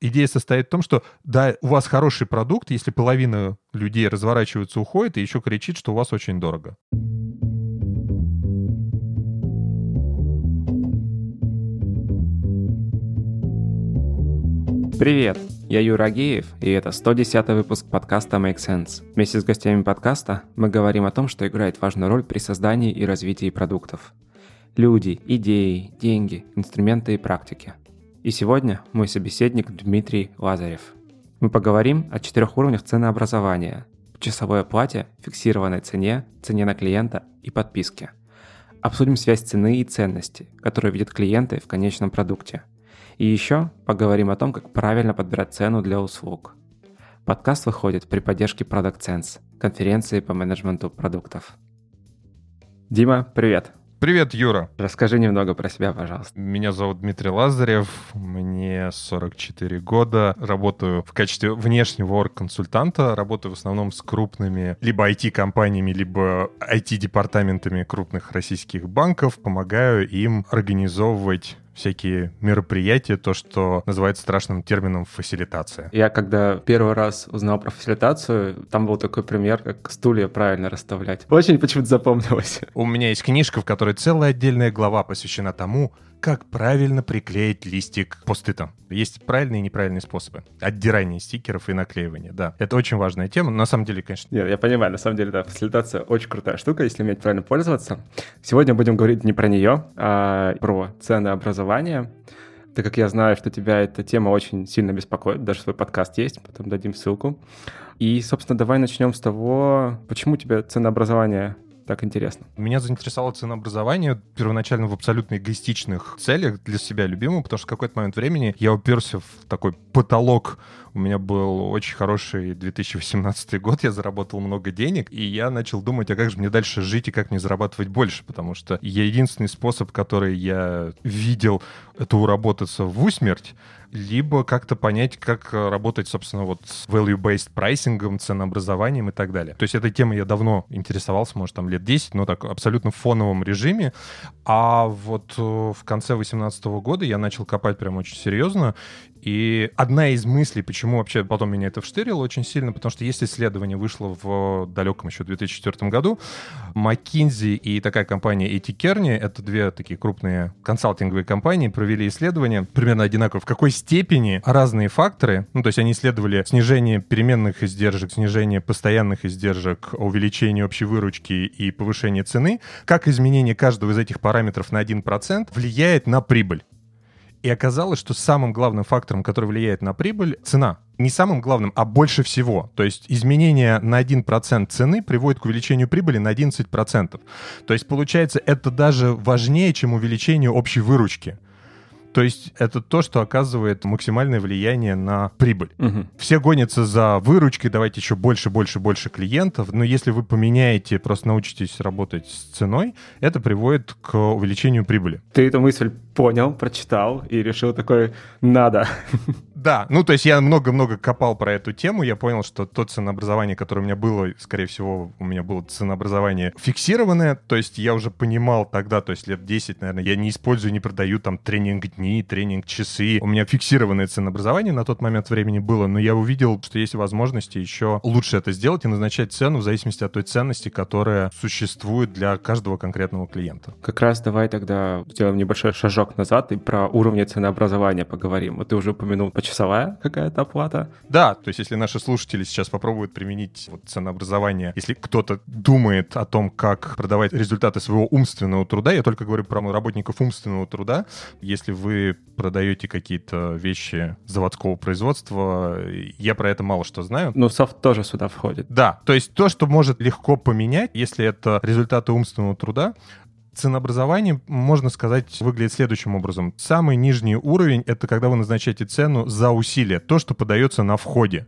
Идея состоит в том, что да, у вас хороший продукт, если половина людей разворачиваются, уходит, и еще кричит, что у вас очень дорого. Привет, я Юра Агеев, и это 110 выпуск подкаста Make Sense. Вместе с гостями подкаста мы говорим о том, что играет важную роль при создании и развитии продуктов. Люди, идеи, деньги, инструменты и практики – и сегодня мой собеседник Дмитрий Лазарев. Мы поговорим о четырех уровнях ценообразования, часовой оплате, фиксированной цене, цене на клиента и подписке. Обсудим связь цены и ценности, которые видят клиенты в конечном продукте. И еще поговорим о том, как правильно подбирать цену для услуг. Подкаст выходит при поддержке Product Sense, конференции по менеджменту продуктов. Дима, привет! Привет, Юра. Расскажи немного про себя, пожалуйста. Меня зовут Дмитрий Лазарев, мне 44 года, работаю в качестве внешнего орг-консультанта, работаю в основном с крупными либо IT-компаниями, либо IT-департаментами крупных российских банков, помогаю им организовывать всякие мероприятия, то, что называется страшным термином фасилитация. Я когда первый раз узнал про фасилитацию, там был такой пример, как стулья правильно расставлять. Очень почему-то запомнилось. У меня есть книжка, в которой целая отдельная глава посвящена тому, как правильно приклеить листик постытом. Есть правильные и неправильные способы. Отдирания стикеров и наклеивания, да. Это очень важная тема. На самом деле, конечно... Нет, я понимаю, на самом деле, да, фасилитация очень крутая штука, если уметь правильно пользоваться. Сегодня будем говорить не про нее, а про ценообразование так как я знаю, что тебя эта тема очень сильно беспокоит, даже свой подкаст есть, потом дадим ссылку. И, собственно, давай начнем с того, почему тебе ценообразование так интересно? Меня заинтересовало ценообразование первоначально в абсолютно эгоистичных целях для себя любимого, потому что в какой-то момент времени я уперся в такой потолок. У меня был очень хороший 2018 год, я заработал много денег, и я начал думать, а как же мне дальше жить и как мне зарабатывать больше, потому что единственный способ, который я видел, это уработаться в усмерть, либо как-то понять, как э, работать, собственно, вот с value-based прайсингом, ценообразованием и так далее. То есть этой темой я давно интересовался, может, там лет 10, но так абсолютно в фоновом режиме. А вот э, в конце 2018 года я начал копать прям очень серьезно, и одна из мыслей, почему вообще потом меня это вштырило очень сильно, потому что есть исследование вышло в далеком еще 2004 году, McKinsey и такая компания A.T. Kearney, это две такие крупные консалтинговые компании, провели исследование примерно одинаково, в какой степени разные факторы, ну то есть они исследовали снижение переменных издержек, снижение постоянных издержек, увеличение общей выручки и повышение цены, как изменение каждого из этих параметров на 1% влияет на прибыль. И оказалось, что самым главным фактором, который влияет на прибыль, цена. Не самым главным, а больше всего. То есть изменение на 1% цены приводит к увеличению прибыли на 11%. То есть получается, это даже важнее, чем увеличение общей выручки. То есть это то, что оказывает максимальное влияние на прибыль. Угу. Все гонятся за выручкой, давайте еще больше, больше, больше клиентов. Но если вы поменяете, просто научитесь работать с ценой, это приводит к увеличению прибыли. Ты эту мысль понял, прочитал и решил такой, надо. Да, ну то есть я много-много копал про эту тему, я понял, что то ценообразование, которое у меня было, скорее всего, у меня было ценообразование фиксированное, то есть я уже понимал тогда, то есть лет 10, наверное, я не использую, не продаю там тренинг-дни, тренинг-часы. У меня фиксированное ценообразование на тот момент времени было, но я увидел, что есть возможности еще лучше это сделать и назначать цену в зависимости от той ценности, которая существует для каждого конкретного клиента. Как раз давай тогда сделаем небольшой шажок назад и про уровни ценообразования поговорим. Вот ты уже упомянул почасовая часовая какая-то оплата? Да, то есть если наши слушатели сейчас попробуют применить вот ценообразование, если кто-то думает о том, как продавать результаты своего умственного труда, я только говорю про работников умственного труда, если вы продаете какие-то вещи заводского производства, я про это мало что знаю. Но софт тоже сюда входит. Да, то есть то, что может легко поменять, если это результаты умственного труда, ценообразование, можно сказать, выглядит следующим образом. Самый нижний уровень — это когда вы назначаете цену за усилие, то, что подается на входе.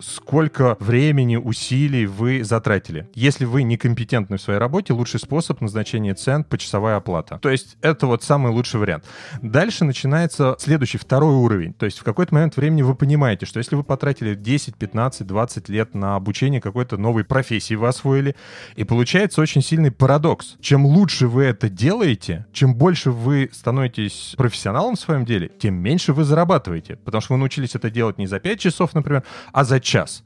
Сколько времени, усилий вы затратили. Если вы некомпетентны в своей работе, лучший способ назначения цен — почасовая оплата. То есть это вот самый лучший вариант. Дальше начинается следующий, второй уровень. То есть в какой-то момент времени вы понимаете, что если вы потратили 10, 15, 20 лет на обучение какой-то новой профессии, вы освоили, и получается очень сильный парадокс. Чем лучше вы это делаете, чем больше вы становитесь профессионалом в своем деле, тем меньше вы зарабатываете. Потому что вы научились это делать не за 5 часов, например, а за час.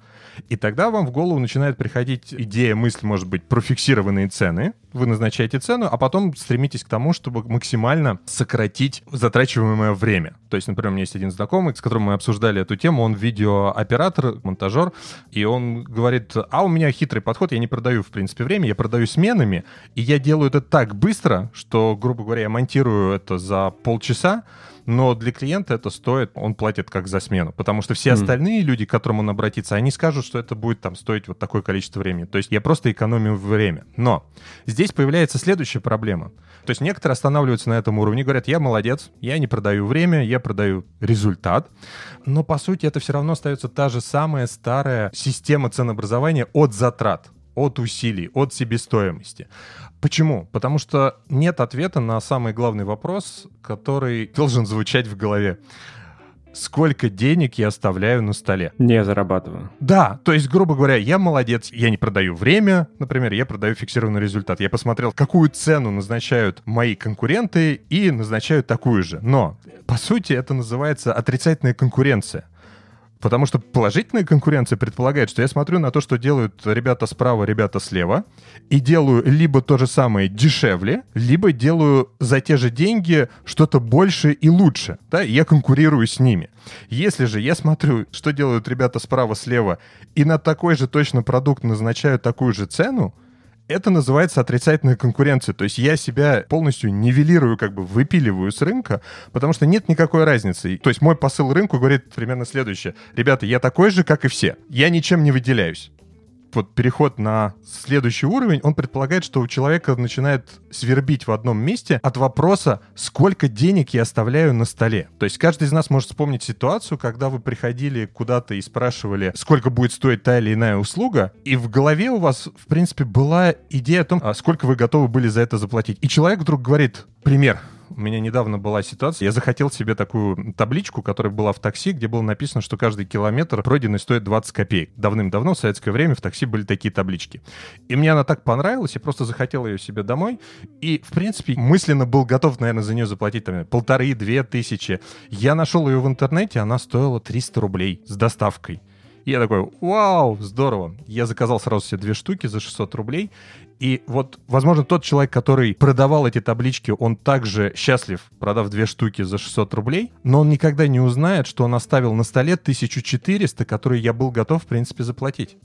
И тогда вам в голову начинает приходить идея, мысль, может быть, про фиксированные цены. Вы назначаете цену, а потом стремитесь к тому, чтобы максимально сократить затрачиваемое время. То есть, например, у меня есть один знакомый, с которым мы обсуждали эту тему, он видеооператор, монтажер, и он говорит, а у меня хитрый подход, я не продаю, в принципе, время, я продаю сменами, и я делаю это так быстро, что, грубо говоря, я монтирую это за полчаса, но для клиента это стоит, он платит как за смену, потому что все mm. остальные люди, к которым он обратится, они скажут, что это будет там стоить вот такое количество времени. То есть я просто экономию время. Но здесь появляется следующая проблема. То есть некоторые останавливаются на этом уровне, говорят, я молодец, я не продаю время, я продаю результат. Но по сути это все равно остается та же самая старая система ценообразования от затрат от усилий, от себестоимости. Почему? Потому что нет ответа на самый главный вопрос, который должен звучать в голове. Сколько денег я оставляю на столе? Не зарабатываю. Да, то есть, грубо говоря, я молодец, я не продаю время, например, я продаю фиксированный результат. Я посмотрел, какую цену назначают мои конкуренты и назначают такую же. Но, по сути, это называется отрицательная конкуренция. Потому что положительная конкуренция предполагает, что я смотрю на то, что делают ребята справа, ребята слева, и делаю либо то же самое дешевле, либо делаю за те же деньги что-то больше и лучше. Да? И я конкурирую с ними. Если же я смотрю, что делают ребята справа, слева, и на такой же точно продукт назначаю такую же цену, это называется отрицательная конкуренция. То есть я себя полностью нивелирую, как бы выпиливаю с рынка, потому что нет никакой разницы. То есть мой посыл рынку говорит примерно следующее. Ребята, я такой же, как и все. Я ничем не выделяюсь вот переход на следующий уровень, он предполагает, что у человека начинает свербить в одном месте от вопроса, сколько денег я оставляю на столе. То есть каждый из нас может вспомнить ситуацию, когда вы приходили куда-то и спрашивали, сколько будет стоить та или иная услуга, и в голове у вас, в принципе, была идея о том, а сколько вы готовы были за это заплатить. И человек вдруг говорит, пример, у меня недавно была ситуация, я захотел себе такую табличку, которая была в такси, где было написано, что каждый километр пройденный стоит 20 копеек. Давным-давно, в советское время, в такси были такие таблички. И мне она так понравилась, я просто захотел ее себе домой. И, в принципе, мысленно был готов, наверное, за нее заплатить там полторы-две тысячи. Я нашел ее в интернете, она стоила 300 рублей с доставкой. Я такой, вау, здорово. Я заказал сразу себе две штуки за 600 рублей. И вот, возможно, тот человек, который продавал эти таблички, он также счастлив, продав две штуки за 600 рублей, но он никогда не узнает, что он оставил на столе 1400, которые я был готов, в принципе, заплатить.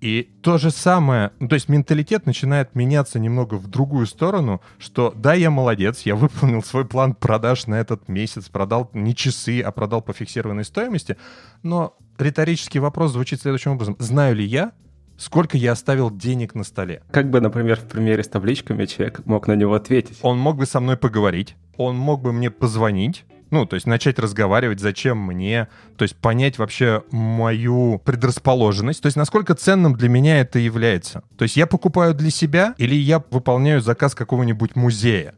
И то же самое, ну, то есть менталитет начинает меняться немного в другую сторону, что да, я молодец, я выполнил свой план продаж на этот месяц, продал не часы, а продал по фиксированной стоимости, но риторический вопрос звучит следующим образом. Знаю ли я, сколько я оставил денег на столе. Как бы, например, в примере с табличками человек мог на него ответить? Он мог бы со мной поговорить, он мог бы мне позвонить, ну, то есть начать разговаривать, зачем мне, то есть понять вообще мою предрасположенность, то есть насколько ценным для меня это является. То есть я покупаю для себя или я выполняю заказ какого-нибудь музея.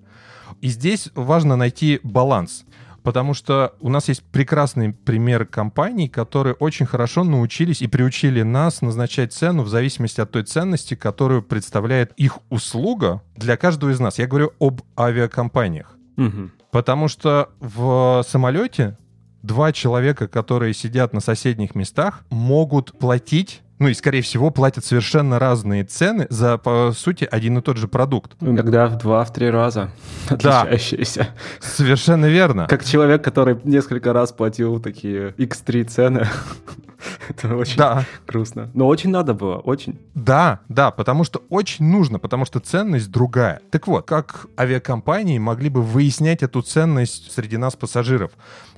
И здесь важно найти баланс. Потому что у нас есть прекрасный пример компаний, которые очень хорошо научились и приучили нас назначать цену в зависимости от той ценности, которую представляет их услуга для каждого из нас. Я говорю об авиакомпаниях. Угу. Потому что в самолете два человека, которые сидят на соседних местах, могут платить ну и, скорее всего, платят совершенно разные цены за, по сути, один и тот же продукт. Иногда в два-в три раза отличающиеся. Да, совершенно верно. Как человек, который несколько раз платил такие X3 цены. Это очень да. грустно. Но очень надо было, очень. Да, да, потому что очень нужно, потому что ценность другая. Так вот, как авиакомпании могли бы выяснять эту ценность среди нас, пассажиров?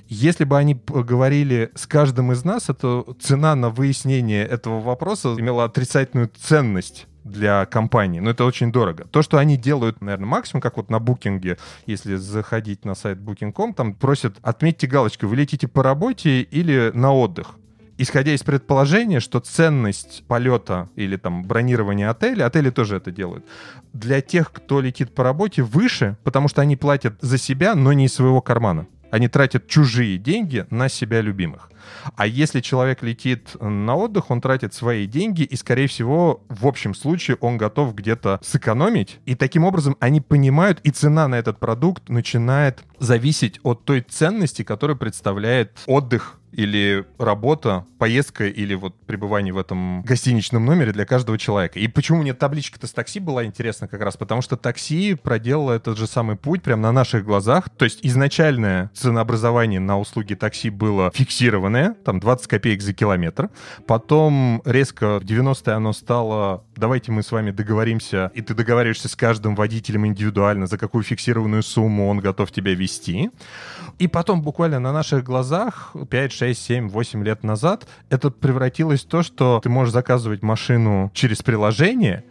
Если бы они говорили с каждым из нас, то цена на выяснение этого вопроса имела отрицательную ценность для компании, но это очень дорого. То, что они делают, наверное, максимум, как вот на букинге, если заходить на сайт booking.com, там просят отметьте галочку, вы летите по работе или на отдых. исходя из предположения, что ценность полета или там бронирования отеля, отели тоже это делают, для тех, кто летит по работе, выше, потому что они платят за себя, но не из своего кармана. Они тратят чужие деньги на себя любимых. А если человек летит на отдых, он тратит свои деньги, и, скорее всего, в общем случае он готов где-то сэкономить. И таким образом они понимают, и цена на этот продукт начинает зависеть от той ценности, которую представляет отдых или работа, поездка или вот пребывание в этом гостиничном номере для каждого человека. И почему мне табличка-то с такси была интересна как раз? Потому что такси проделало этот же самый путь прямо на наших глазах. То есть изначальное ценообразование на услуги такси было фиксированное, там 20 копеек за километр. Потом резко в 90-е оно стало давайте мы с вами договоримся, и ты договариваешься с каждым водителем индивидуально, за какую фиксированную сумму он готов тебя вести. И потом буквально на наших глазах 5, 6, 7, 8 лет назад это превратилось в то, что ты можешь заказывать машину через приложение,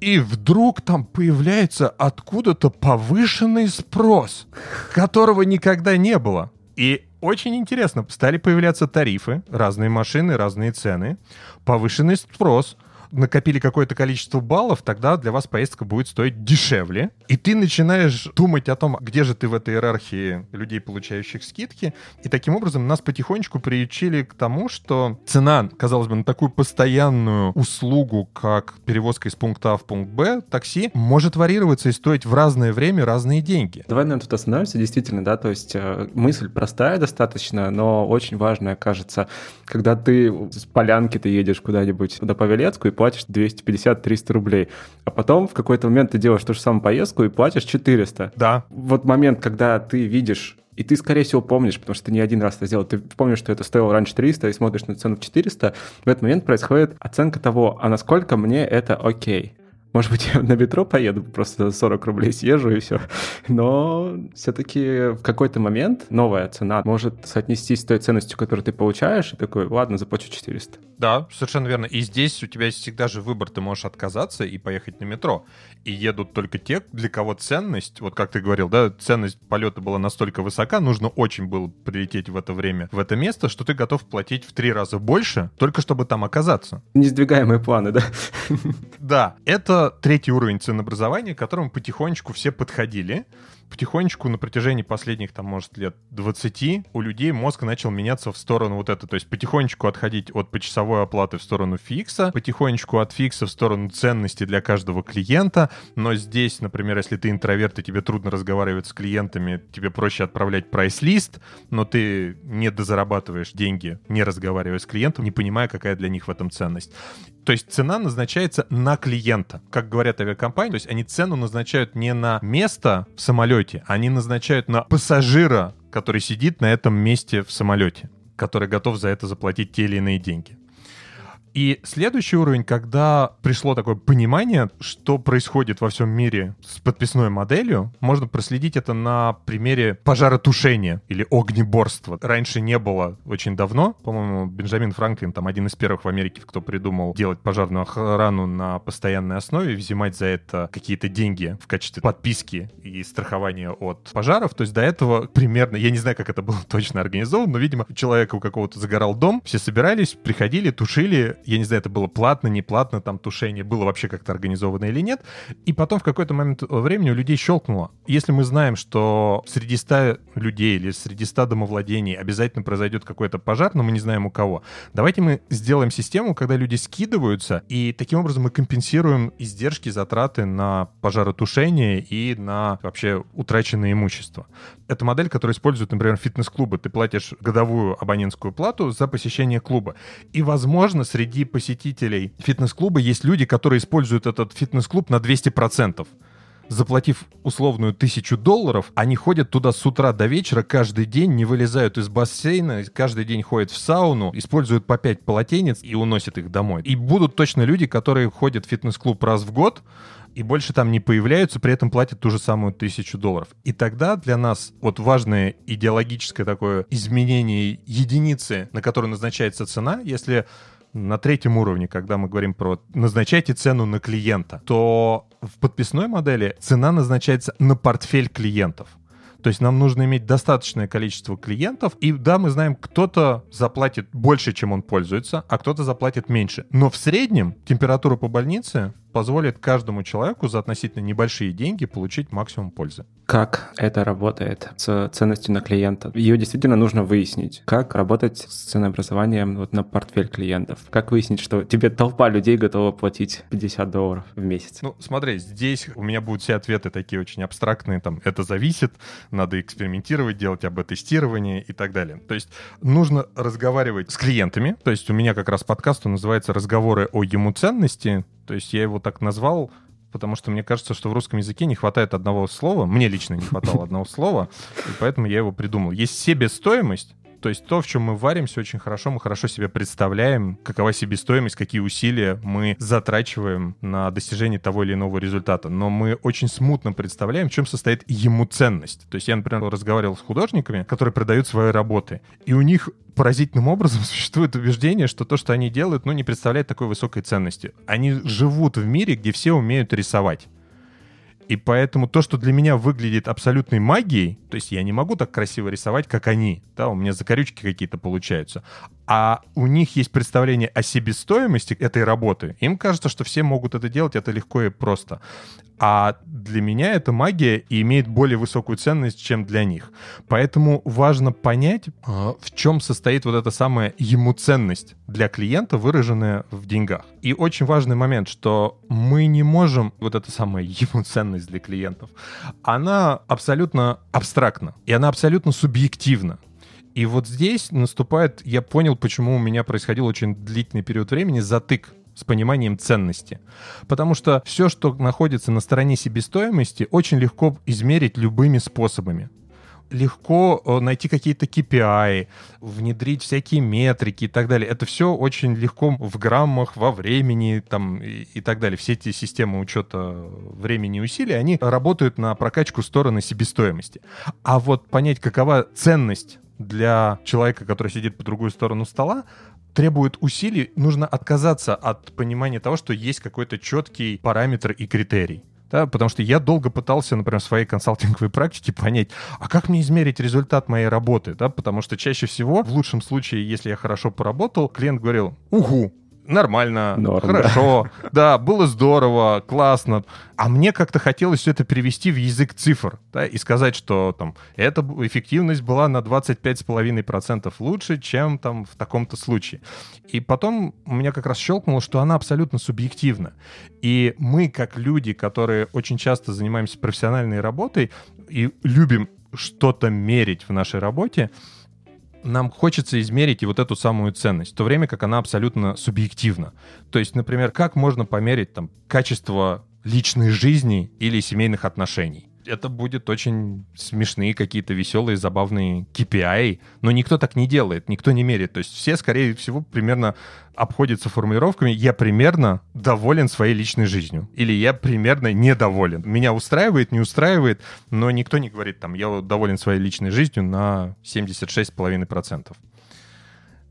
и вдруг там появляется откуда-то повышенный спрос, которого никогда не было. И очень интересно, стали появляться тарифы, разные машины, разные цены, повышенный спрос — накопили какое-то количество баллов, тогда для вас поездка будет стоить дешевле. И ты начинаешь думать о том, где же ты в этой иерархии людей, получающих скидки. И таким образом нас потихонечку приучили к тому, что цена, казалось бы, на такую постоянную услугу, как перевозка из пункта А в пункт Б, такси, может варьироваться и стоить в разное время разные деньги. Давай на тут остановимся, действительно, да, то есть э, мысль простая достаточно, но очень важная, кажется, когда ты с полянки ты едешь куда-нибудь до Павелецку и платишь 250-300 рублей. А потом в какой-то момент ты делаешь ту же самую поездку и платишь 400. Да. Вот момент, когда ты видишь и ты, скорее всего, помнишь, потому что ты не один раз это сделал, ты помнишь, что это стоило раньше 300, и смотришь на цену в 400, в этот момент происходит оценка того, а насколько мне это окей. Может быть, я на метро поеду, просто 40 рублей съезжу и все. Но все-таки в какой-то момент новая цена может соотнестись с той ценностью, которую ты получаешь, и такой, ладно, заплачу 400. Да, совершенно верно. И здесь у тебя есть всегда же выбор, ты можешь отказаться и поехать на метро. И едут только те, для кого ценность, вот как ты говорил, да, ценность полета была настолько высока, нужно очень было прилететь в это время в это место, что ты готов платить в три раза больше, только чтобы там оказаться. Несдвигаемые планы, да? Да, это третий уровень ценообразования, к которому потихонечку все подходили. Потихонечку на протяжении последних, там, может, лет 20 у людей мозг начал меняться в сторону вот это, то есть потихонечку отходить от почасовой оплаты в сторону фикса, потихонечку от фикса в сторону ценности для каждого клиента, но здесь, например, если ты интроверт и тебе трудно разговаривать с клиентами, тебе проще отправлять прайс-лист, но ты не дозарабатываешь деньги, не разговаривая с клиентом, не понимая, какая для них в этом ценность. То есть цена назначается на клиента. Как говорят авиакомпании, то есть они цену назначают не на место в самолете, они назначают на пассажира, который сидит на этом месте в самолете, который готов за это заплатить те или иные деньги. И следующий уровень, когда пришло такое понимание, что происходит во всем мире с подписной моделью, можно проследить это на примере пожаротушения или огнеборства. Раньше не было очень давно. По-моему, Бенджамин Франклин, там один из первых в Америке, кто придумал делать пожарную охрану на постоянной основе, взимать за это какие-то деньги в качестве подписки и страхования от пожаров. То есть до этого примерно, я не знаю, как это было точно организовано, но, видимо, человека у какого-то загорал дом, все собирались, приходили, тушили, я не знаю, это было платно, не платно, там тушение было вообще как-то организовано или нет. И потом в какой-то момент времени у людей щелкнуло. Если мы знаем, что среди 100 людей или среди 100 домовладений обязательно произойдет какой-то пожар, но мы не знаем у кого, давайте мы сделаем систему, когда люди скидываются, и таким образом мы компенсируем издержки, затраты на пожаротушение и на вообще утраченное имущество. Это модель, которую используют, например, фитнес-клубы. Ты платишь годовую абонентскую плату за посещение клуба. И, возможно, среди посетителей фитнес-клуба есть люди, которые используют этот фитнес-клуб на 200%. Заплатив условную тысячу долларов, они ходят туда с утра до вечера каждый день, не вылезают из бассейна, каждый день ходят в сауну, используют по пять полотенец и уносят их домой. И будут точно люди, которые ходят в фитнес-клуб раз в год, и больше там не появляются, при этом платят ту же самую тысячу долларов. И тогда для нас вот важное идеологическое такое изменение единицы, на которую назначается цена, если на третьем уровне, когда мы говорим про назначайте цену на клиента, то в подписной модели цена назначается на портфель клиентов. То есть нам нужно иметь достаточное количество клиентов, и да, мы знаем, кто-то заплатит больше, чем он пользуется, а кто-то заплатит меньше. Но в среднем температура по больнице позволит каждому человеку за относительно небольшие деньги получить максимум пользы. Как это работает с ценностью на клиента? Ее действительно нужно выяснить. Как работать с ценообразованием вот на портфель клиентов? Как выяснить, что тебе толпа людей готова платить 50 долларов в месяц? Ну, смотри, здесь у меня будут все ответы такие очень абстрактные, там, это зависит, надо экспериментировать, делать АБ-тестирование и так далее. То есть нужно разговаривать с клиентами, то есть у меня как раз подкаст, он называется «Разговоры о ему ценности», то есть я его так назвал, потому что мне кажется, что в русском языке не хватает одного слова. Мне лично не хватало одного слова, и поэтому я его придумал. Есть себестоимость, то есть то, в чем мы варимся очень хорошо, мы хорошо себе представляем, какова себестоимость, какие усилия мы затрачиваем на достижение того или иного результата. Но мы очень смутно представляем, в чем состоит ему ценность. То есть я, например, разговаривал с художниками, которые продают свои работы, и у них поразительным образом существует убеждение, что то, что они делают, ну, не представляет такой высокой ценности. Они живут в мире, где все умеют рисовать. И поэтому то, что для меня выглядит абсолютной магией, то есть я не могу так красиво рисовать, как они, да, у меня закорючки какие-то получаются, а у них есть представление о себестоимости этой работы. Им кажется, что все могут это делать, это легко и просто. А для меня это магия и имеет более высокую ценность, чем для них. Поэтому важно понять, а, в чем состоит вот эта самая ему ценность для клиента, выраженная в деньгах. И очень важный момент, что мы не можем, вот эта самая ему ценность для клиентов, она абсолютно абстрактна, и она абсолютно субъективна. И вот здесь наступает, я понял, почему у меня происходил очень длительный период времени затык с пониманием ценности. Потому что все, что находится на стороне себестоимости, очень легко измерить любыми способами легко э, найти какие-то KPI, внедрить всякие метрики и так далее. Это все очень легко в граммах, во времени там, и, и так далее. Все эти системы учета времени и усилий, они работают на прокачку стороны себестоимости. А вот понять, какова ценность для человека, который сидит по другую сторону стола, требует усилий, нужно отказаться от понимания того, что есть какой-то четкий параметр и критерий. Да, потому что я долго пытался, например, в своей консалтинговой практике понять, а как мне измерить результат моей работы, да, потому что чаще всего, в лучшем случае, если я хорошо поработал, клиент говорил, угу, нормально, Норм, хорошо, да. да, было здорово, классно. А мне как-то хотелось все это перевести в язык цифр, да, и сказать, что там эта эффективность была на 25,5% лучше, чем там в таком-то случае. И потом у меня как раз щелкнуло, что она абсолютно субъективна. И мы, как люди, которые очень часто занимаемся профессиональной работой и любим что-то мерить в нашей работе, нам хочется измерить и вот эту самую ценность, в то время как она абсолютно субъективна. То есть, например, как можно померить там качество личной жизни или семейных отношений? Это будет очень смешные какие-то веселые, забавные KPI, но никто так не делает, никто не мерит. То есть все, скорее всего, примерно обходятся формулировками «я примерно доволен своей личной жизнью» или «я примерно недоволен». Меня устраивает, не устраивает, но никто не говорит там «я доволен своей личной жизнью на 76,5%».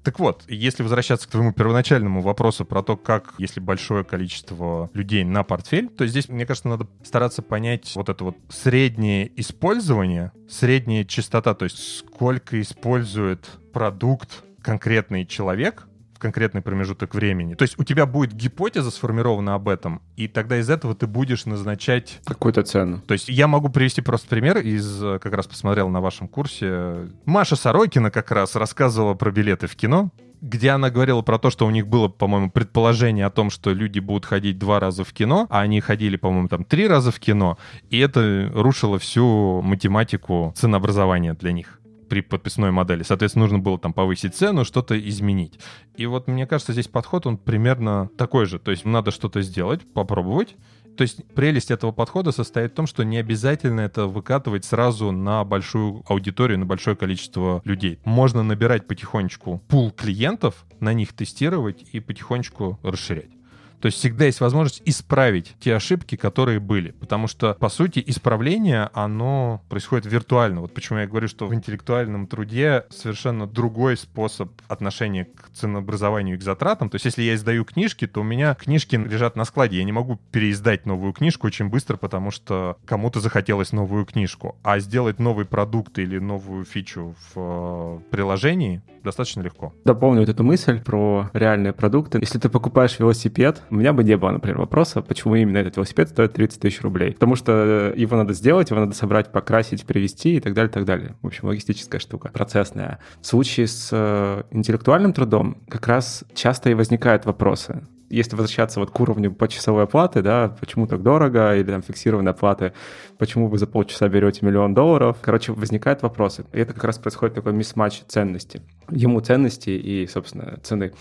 Так вот, если возвращаться к твоему первоначальному вопросу про то, как, если большое количество людей на портфель, то здесь, мне кажется, надо стараться понять вот это вот среднее использование, средняя частота, то есть сколько использует продукт конкретный человек конкретный промежуток времени. То есть у тебя будет гипотеза сформирована об этом, и тогда из этого ты будешь назначать... Какую-то цену. То есть я могу привести просто пример из... Как раз посмотрел на вашем курсе. Маша Сорокина как раз рассказывала про билеты в кино, где она говорила про то, что у них было, по-моему, предположение о том, что люди будут ходить два раза в кино, а они ходили, по-моему, там три раза в кино, и это рушило всю математику ценообразования для них при подписной модели. Соответственно, нужно было там повысить цену, что-то изменить. И вот мне кажется, здесь подход, он примерно такой же. То есть надо что-то сделать, попробовать. То есть прелесть этого подхода состоит в том, что не обязательно это выкатывать сразу на большую аудиторию, на большое количество людей. Можно набирать потихонечку пул клиентов, на них тестировать и потихонечку расширять. То есть всегда есть возможность исправить те ошибки, которые были. Потому что, по сути, исправление, оно происходит виртуально. Вот почему я говорю, что в интеллектуальном труде совершенно другой способ отношения к ценообразованию и к затратам. То есть если я издаю книжки, то у меня книжки лежат на складе. Я не могу переиздать новую книжку очень быстро, потому что кому-то захотелось новую книжку. А сделать новый продукт или новую фичу в э, приложении достаточно легко. Дополню вот эту мысль про реальные продукты. Если ты покупаешь велосипед, у меня бы не было, например, вопроса, почему именно этот велосипед стоит 30 тысяч рублей. Потому что его надо сделать, его надо собрать, покрасить, привезти и так далее, так далее. В общем, логистическая штука, процессная. В случае с э, интеллектуальным трудом как раз часто и возникают вопросы если возвращаться вот к уровню почасовой оплаты, да, почему так дорого, или там фиксированной оплаты, почему вы за полчаса берете миллион долларов, короче, возникают вопросы. И это как раз происходит такой мисс-матч ценности. Ему ценности и, собственно, цены.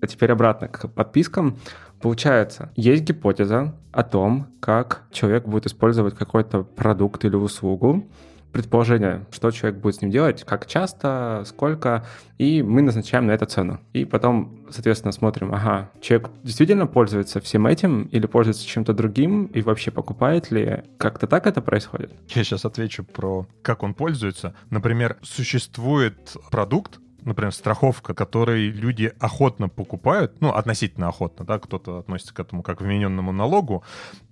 А теперь обратно к подпискам. Получается, есть гипотеза о том, как человек будет использовать какой-то продукт или услугу, предположение, что человек будет с ним делать, как часто, сколько, и мы назначаем на это цену. И потом, соответственно, смотрим, ага, человек действительно пользуется всем этим или пользуется чем-то другим, и вообще покупает ли? Как-то так это происходит? Я сейчас отвечу про как он пользуется. Например, существует продукт, например, страховка, которой люди охотно покупают, ну, относительно охотно, да, кто-то относится к этому как к вмененному налогу,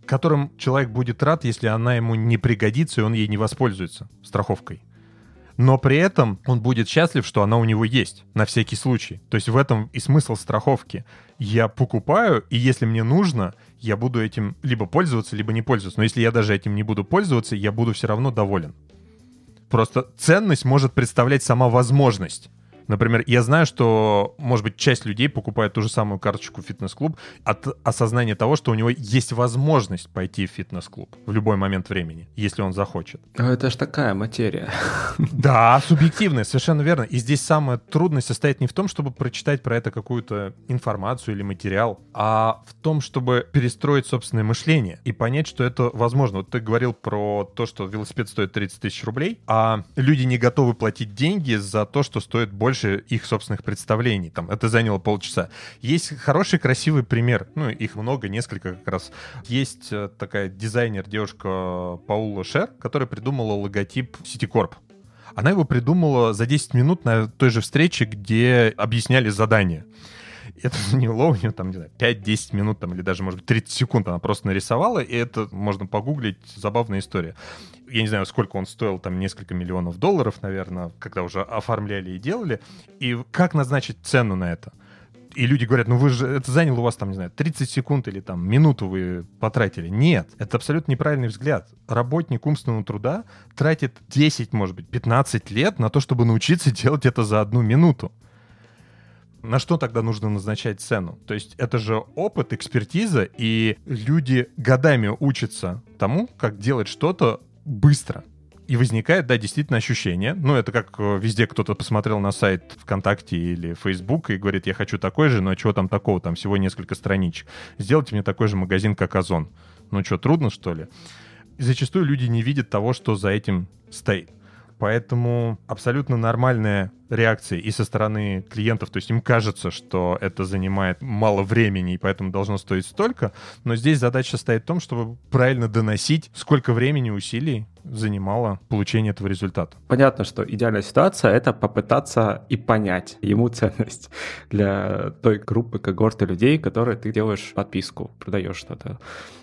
которым человек будет рад, если она ему не пригодится, и он ей не воспользуется страховкой. Но при этом он будет счастлив, что она у него есть, на всякий случай. То есть в этом и смысл страховки. Я покупаю, и если мне нужно, я буду этим либо пользоваться, либо не пользоваться. Но если я даже этим не буду пользоваться, я буду все равно доволен. Просто ценность может представлять сама возможность. Например, я знаю, что, может быть, часть людей покупает ту же самую карточку в фитнес-клуб от осознания того, что у него есть возможность пойти в фитнес-клуб в любой момент времени, если он захочет. А это ж такая материя. Да, субъективная, совершенно верно. И здесь самая трудность состоит не в том, чтобы прочитать про это какую-то информацию или материал, а в том, чтобы перестроить собственное мышление и понять, что это возможно. Вот ты говорил про то, что велосипед стоит 30 тысяч рублей, а люди не готовы платить деньги за то, что стоит больше больше их собственных представлений. Там это заняло полчаса. Есть хороший, красивый пример. Ну, их много, несколько как раз. Есть э, такая дизайнер, девушка Паула Шер, которая придумала логотип Citicorp. Она его придумала за 10 минут на той же встрече, где объясняли задание. Это заняло у нее, там, не знаю, 5-10 минут, там, или даже, может быть, 30 секунд она просто нарисовала, и это можно погуглить, забавная история я не знаю, сколько он стоил, там несколько миллионов долларов, наверное, когда уже оформляли и делали. И как назначить цену на это? И люди говорят, ну вы же, это заняло у вас там, не знаю, 30 секунд или там минуту вы потратили. Нет, это абсолютно неправильный взгляд. Работник умственного труда тратит 10, может быть, 15 лет на то, чтобы научиться делать это за одну минуту. На что тогда нужно назначать цену? То есть это же опыт, экспертиза, и люди годами учатся тому, как делать что-то быстро. И возникает, да, действительно ощущение. Ну, это как э, везде кто-то посмотрел на сайт ВКонтакте или Facebook и говорит, я хочу такой же, но чего там такого, там всего несколько страничек. Сделайте мне такой же магазин, как Озон. Ну что, трудно, что ли? Зачастую люди не видят того, что за этим стоит. Поэтому абсолютно нормальная реакция и со стороны клиентов, то есть им кажется, что это занимает мало времени и поэтому должно стоить столько, но здесь задача стоит в том, чтобы правильно доносить, сколько времени и усилий занимало получение этого результата. Понятно, что идеальная ситуация — это попытаться и понять ему ценность для той группы, когорты людей, которые ты делаешь подписку, продаешь что-то.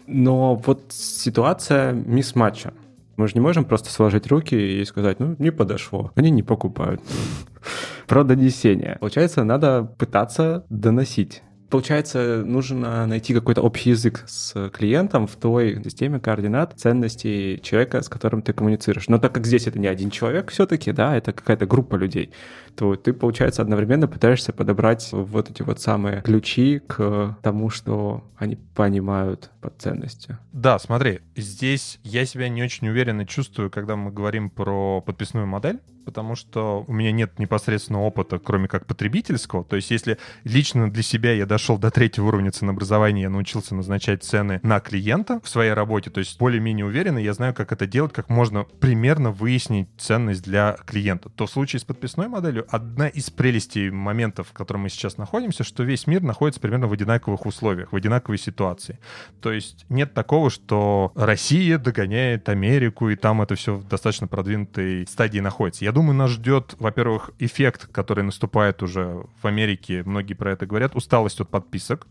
Но вот ситуация мисс-матча. Мы же не можем просто сложить руки и сказать, ну, не подошло. Они не покупают. Про донесение. Получается, надо пытаться доносить Получается, нужно найти какой-то общий язык с клиентом в той системе координат ценностей человека, с которым ты коммуницируешь. Но так как здесь это не один человек все-таки, да, это какая-то группа людей, то ты, получается, одновременно пытаешься подобрать вот эти вот самые ключи к тому, что они понимают под ценностью. Да, смотри, здесь я себя не очень уверенно чувствую, когда мы говорим про подписную модель, потому что у меня нет непосредственного опыта, кроме как потребительского. То есть если лично для себя я дошел до третьего уровня ценообразования, я научился назначать цены на клиента в своей работе, то есть более-менее уверенно, я знаю, как это делать, как можно примерно выяснить ценность для клиента. То в случае с подписной моделью одна из прелестей моментов, в котором мы сейчас находимся, что весь мир находится примерно в одинаковых условиях, в одинаковой ситуации. То есть нет такого, что Россия догоняет Америку, и там это все в достаточно продвинутой стадии находится. Я думаю, нас ждет, во-первых, эффект, который наступает уже в Америке, многие про это говорят, усталость от подписок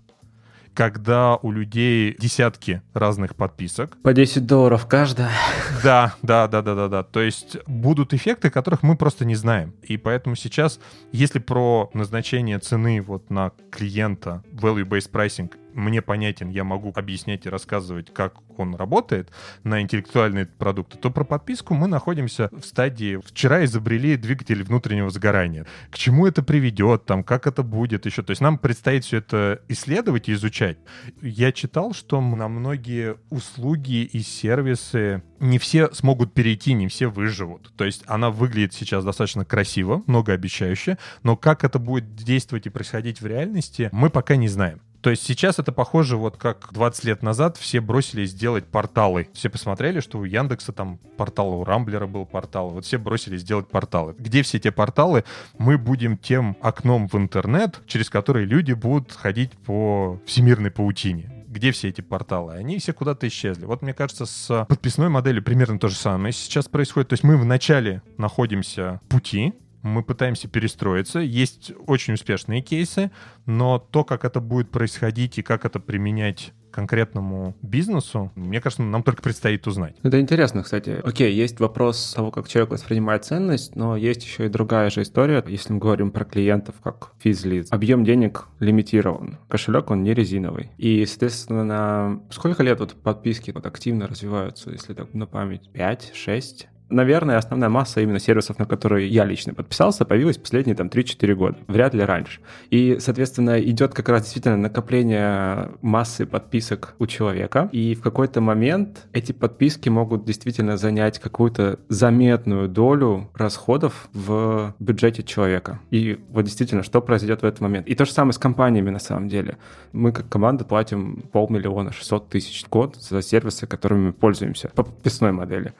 когда у людей десятки разных подписок. По 10 долларов каждая. Да, да, да, да, да, да. То есть будут эффекты, которых мы просто не знаем. И поэтому сейчас, если про назначение цены вот на клиента, value-based pricing, мне понятен, я могу объяснять и рассказывать, как он работает на интеллектуальные продукты, то про подписку мы находимся в стадии «вчера изобрели двигатель внутреннего сгорания». К чему это приведет, там, как это будет еще. То есть нам предстоит все это исследовать и изучать. Я читал, что на многие услуги и сервисы не все смогут перейти, не все выживут. То есть она выглядит сейчас достаточно красиво, многообещающе, но как это будет действовать и происходить в реальности, мы пока не знаем. То есть сейчас это похоже, вот как 20 лет назад все бросились делать порталы. Все посмотрели, что у Яндекса там портал, у Рамблера был портал. Вот все бросились делать порталы. Где все эти порталы? Мы будем тем окном в интернет, через который люди будут ходить по всемирной паутине где все эти порталы? Они все куда-то исчезли. Вот мне кажется, с подписной моделью примерно то же самое сейчас происходит. То есть мы вначале находимся пути, мы пытаемся перестроиться. Есть очень успешные кейсы, но то, как это будет происходить и как это применять конкретному бизнесу, мне кажется, нам только предстоит узнать. Это интересно, кстати. Окей, есть вопрос того, как человек воспринимает ценность, но есть еще и другая же история. Если мы говорим про клиентов как физлиц, объем денег лимитирован, кошелек он не резиновый. И, соответственно, сколько лет вот подписки вот активно развиваются, если так на память? 5, 6? Наверное, основная масса именно сервисов, на которые я лично подписался, появилась последние там 3-4 года, вряд ли раньше. И, соответственно, идет как раз действительно накопление массы подписок у человека, и в какой-то момент эти подписки могут действительно занять какую-то заметную долю расходов в бюджете человека. И вот действительно, что произойдет в этот момент. И то же самое с компаниями на самом деле. Мы как команда платим полмиллиона, 600 тысяч в год за сервисы, которыми мы пользуемся по подписной модели.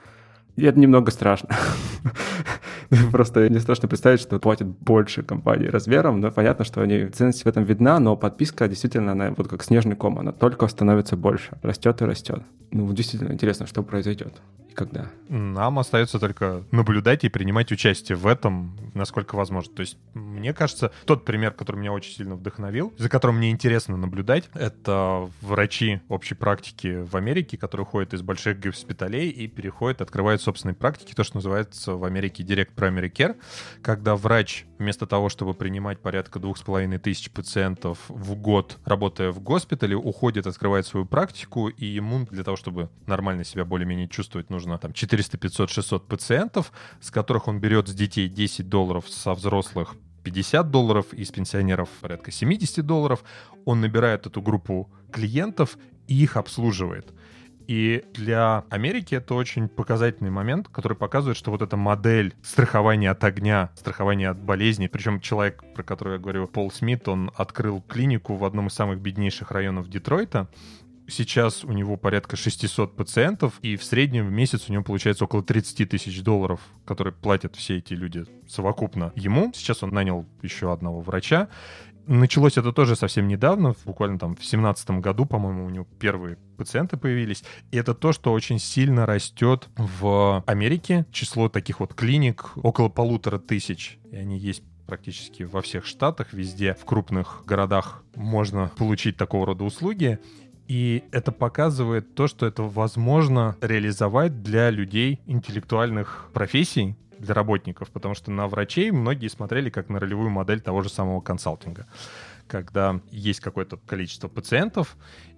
И это немного страшно. Просто не страшно представить, что платят больше компании размером, но понятно, что они ценность в этом видна, но подписка действительно, она вот как снежный ком, она только становится больше, растет и растет. Ну, действительно интересно, что произойдет когда? Нам остается только наблюдать и принимать участие в этом, насколько возможно. То есть, мне кажется, тот пример, который меня очень сильно вдохновил, за которым мне интересно наблюдать, это врачи общей практики в Америке, которые уходят из больших госпиталей и переходят, открывают собственные практики, то, что называется в Америке Direct Primary Care, когда врач вместо того, чтобы принимать порядка двух с половиной тысяч пациентов в год, работая в госпитале, уходит, открывает свою практику, и ему для того, чтобы нормально себя более-менее чувствовать, нужно там 400, 500, 600 пациентов, с которых он берет с детей 10 долларов, со взрослых 50 долларов, из пенсионеров порядка 70 долларов. Он набирает эту группу клиентов и их обслуживает. И для Америки это очень показательный момент, который показывает, что вот эта модель страхования от огня, страхования от болезней, причем человек, про которого я говорю, Пол Смит, он открыл клинику в одном из самых беднейших районов Детройта, Сейчас у него порядка 600 пациентов, и в среднем в месяц у него получается около 30 тысяч долларов, которые платят все эти люди совокупно ему. Сейчас он нанял еще одного врача. Началось это тоже совсем недавно, буквально там в семнадцатом году, по-моему, у него первые пациенты появились. И это то, что очень сильно растет в Америке. Число таких вот клиник около полутора тысяч. И они есть практически во всех штатах, везде в крупных городах можно получить такого рода услуги. И это показывает то, что это возможно реализовать для людей интеллектуальных профессий, для работников, потому что на врачей многие смотрели как на ролевую модель того же самого консалтинга когда есть какое-то количество пациентов,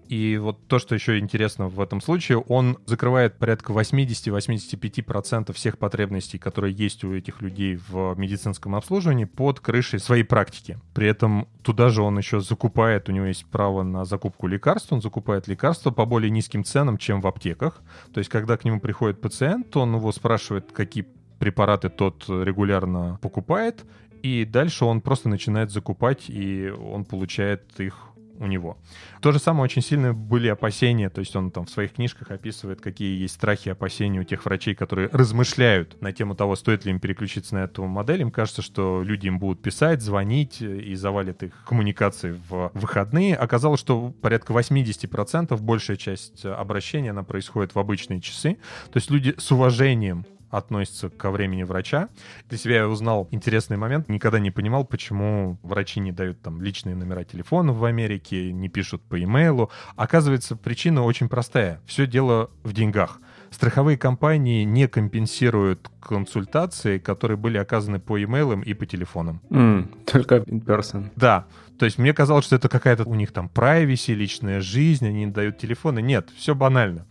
и вот то, что еще интересно в этом случае, он закрывает порядка 80-85% всех потребностей, которые есть у этих людей в медицинском обслуживании под крышей своей практики. При этом туда же он еще закупает, у него есть право на закупку лекарств, он закупает лекарства по более низким ценам, чем в аптеках. То есть, когда к нему приходит пациент, он его спрашивает, какие препараты тот регулярно покупает, и дальше он просто начинает закупать, и он получает их у него. То же самое очень сильно были опасения, то есть он там в своих книжках описывает, какие есть страхи и опасения у тех врачей, которые размышляют на тему того, стоит ли им переключиться на эту модель. Им кажется, что люди им будут писать, звонить и завалят их коммуникации в выходные. Оказалось, что порядка 80% большая часть обращений, она происходит в обычные часы. То есть люди с уважением относится ко времени врача. Для себя я узнал интересный момент. Никогда не понимал, почему врачи не дают там личные номера телефонов в Америке, не пишут по имейлу. Оказывается, причина очень простая. Все дело в деньгах. Страховые компании не компенсируют консультации, которые были оказаны по имейлам и по телефонам. Mm, только in person. Да. То есть мне казалось, что это какая-то у них там privacy, личная жизнь, они не дают телефоны. Нет, все банально.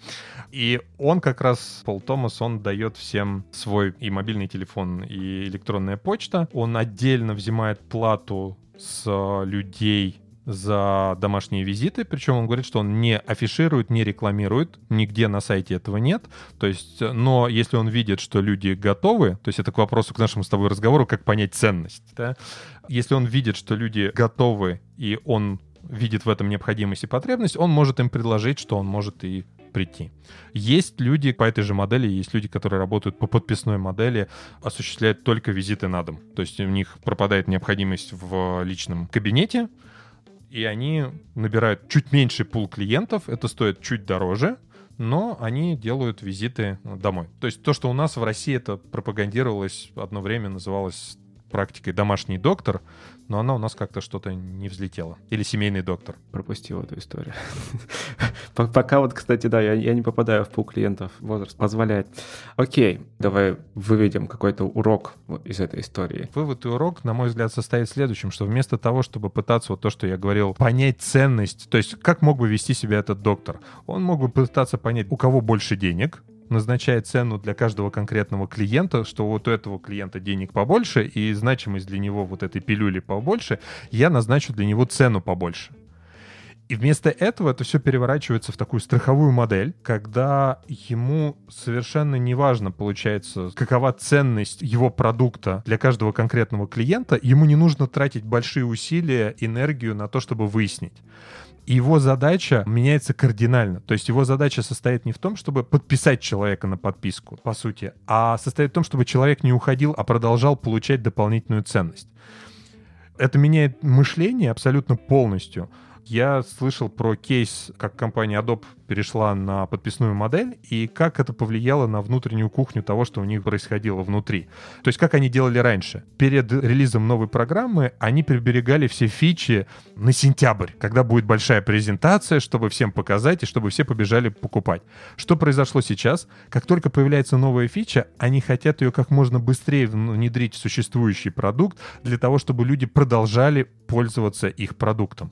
И он как раз, Пол Томас, он дает всем свой и мобильный телефон, и электронная почта. Он отдельно взимает плату с людей за домашние визиты, причем он говорит, что он не афиширует, не рекламирует, нигде на сайте этого нет. То есть, но если он видит, что люди готовы, то есть это к вопросу к нашему с тобой разговору, как понять ценность, да? если он видит, что люди готовы и он видит в этом необходимость и потребность, он может им предложить, что он может и прийти. Есть люди по этой же модели, есть люди, которые работают по подписной модели, осуществляют только визиты на дом. То есть у них пропадает необходимость в личном кабинете, и они набирают чуть меньший пул клиентов, это стоит чуть дороже, но они делают визиты домой. То есть то, что у нас в России это пропагандировалось одно время, называлось практикой домашний доктор, но она у нас как-то что-то не взлетела. Или семейный доктор. Пропустил эту историю. Пока вот, кстати, да, я, не попадаю в пул клиентов, возраст позволяет. Окей, давай выведем какой-то урок из этой истории. Вывод и урок, на мой взгляд, состоит в следующем, что вместо того, чтобы пытаться вот то, что я говорил, понять ценность, то есть как мог бы вести себя этот доктор, он мог бы пытаться понять, у кого больше денег, назначает цену для каждого конкретного клиента, что вот у этого клиента денег побольше и значимость для него вот этой пилюли побольше, я назначу для него цену побольше. И вместо этого это все переворачивается в такую страховую модель, когда ему совершенно неважно, получается, какова ценность его продукта для каждого конкретного клиента, ему не нужно тратить большие усилия, энергию на то, чтобы выяснить его задача меняется кардинально. То есть его задача состоит не в том, чтобы подписать человека на подписку, по сути, а состоит в том, чтобы человек не уходил, а продолжал получать дополнительную ценность. Это меняет мышление абсолютно полностью. Я слышал про кейс, как компания Adobe перешла на подписную модель, и как это повлияло на внутреннюю кухню того, что у них происходило внутри. То есть как они делали раньше. Перед релизом новой программы они приберегали все фичи на сентябрь, когда будет большая презентация, чтобы всем показать и чтобы все побежали покупать. Что произошло сейчас? Как только появляется новая фича, они хотят ее как можно быстрее внедрить в существующий продукт для того, чтобы люди продолжали пользоваться их продуктом.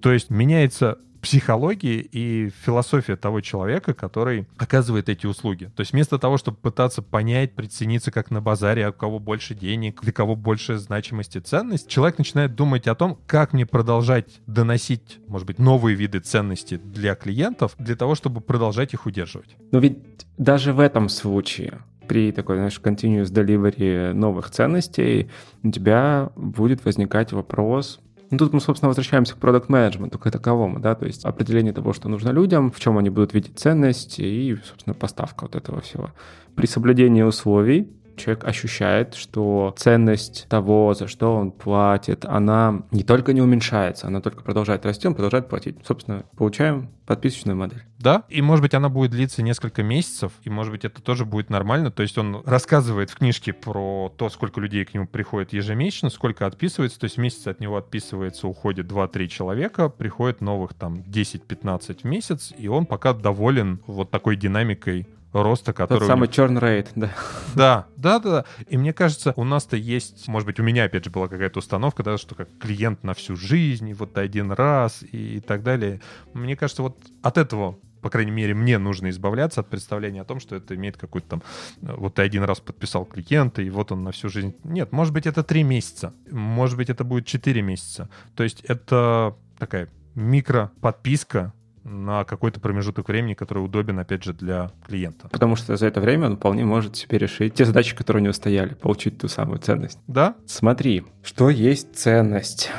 То есть меняется психология и философия того человека, который оказывает эти услуги. То есть вместо того, чтобы пытаться понять, прицениться как на базаре, а у кого больше денег, для кого больше значимость и ценность, человек начинает думать о том, как мне продолжать доносить, может быть, новые виды ценности для клиентов, для того, чтобы продолжать их удерживать. Но ведь даже в этом случае при такой, знаешь, continuous delivery новых ценностей у тебя будет возникать вопрос, ну, тут мы, собственно, возвращаемся к продукт менеджменту к таковому, да, то есть определение того, что нужно людям, в чем они будут видеть ценность и, собственно, поставка вот этого всего. При соблюдении условий человек ощущает, что ценность того, за что он платит, она не только не уменьшается, она только продолжает расти, он продолжает платить. Собственно, получаем подписочную модель. Да, и может быть она будет длиться несколько месяцев, и может быть это тоже будет нормально. То есть он рассказывает в книжке про то, сколько людей к нему приходит ежемесячно, сколько отписывается. То есть в месяц от него отписывается, уходит 2-3 человека, приходит новых там 10-15 в месяц, и он пока доволен вот такой динамикой роста, который... Тот самый черный рейд, да. Да, да, да. И мне кажется, у нас-то есть, может быть, у меня, опять же, была какая-то установка, да, что как клиент на всю жизнь, и вот один раз, и так далее. Мне кажется, вот от этого по крайней мере, мне нужно избавляться от представления о том, что это имеет какой-то там... Вот ты один раз подписал клиента, и вот он на всю жизнь... Нет, может быть, это три месяца. Может быть, это будет четыре месяца. То есть это такая микро подписка на какой-то промежуток времени, который удобен, опять же, для клиента. Потому что за это время он вполне может себе решить те задачи, которые у него стояли, получить ту самую ценность. Да. Смотри, что есть ценность?